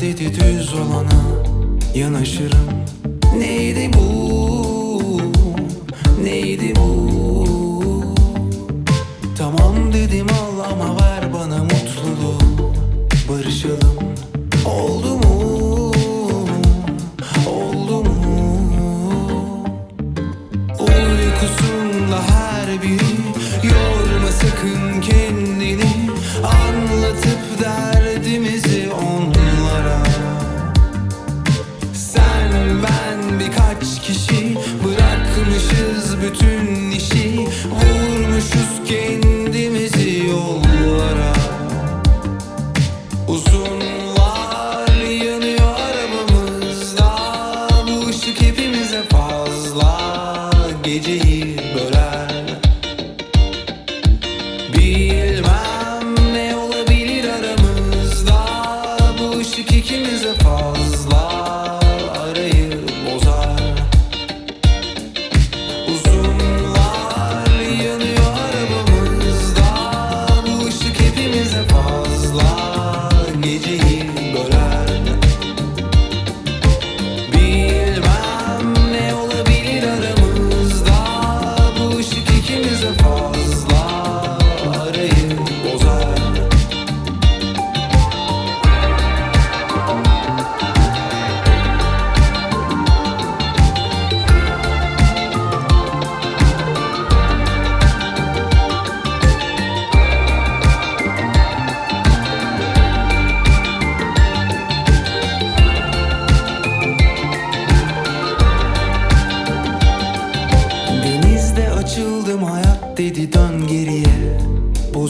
Gece düz olana yanaşırım Neydi bu? Neydi bu? Tamam dedim al ama ver bana mutluluğu Barışalım Oldu mu? Oldu mu? Uykusunda her biri bütün işi. Vurmuşuz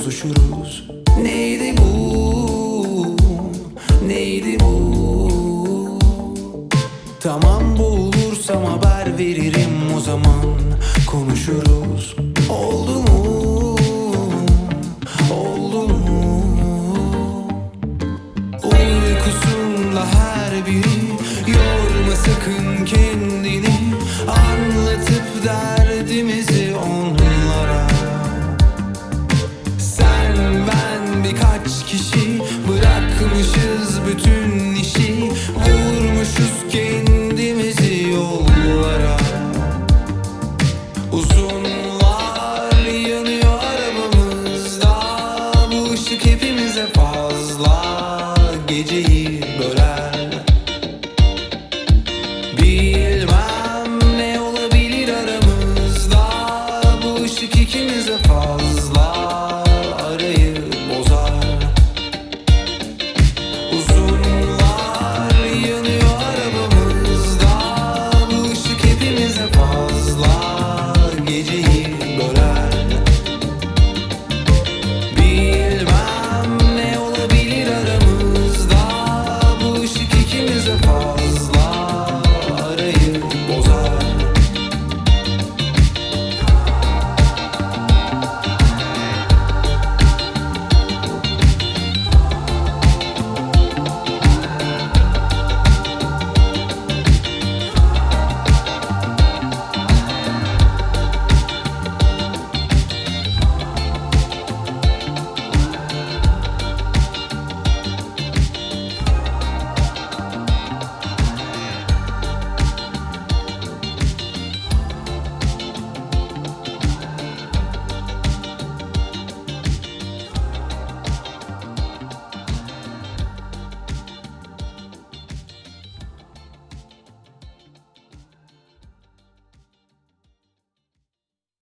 Bozuşuruz Neydi bu? Neydi bu? Tamam boğulursam haber veririm o zaman Konuşuruz Oldu mu? Oldu mu? Uykusunda her biri Yorma sakın kendini Anlatıp derdimizi de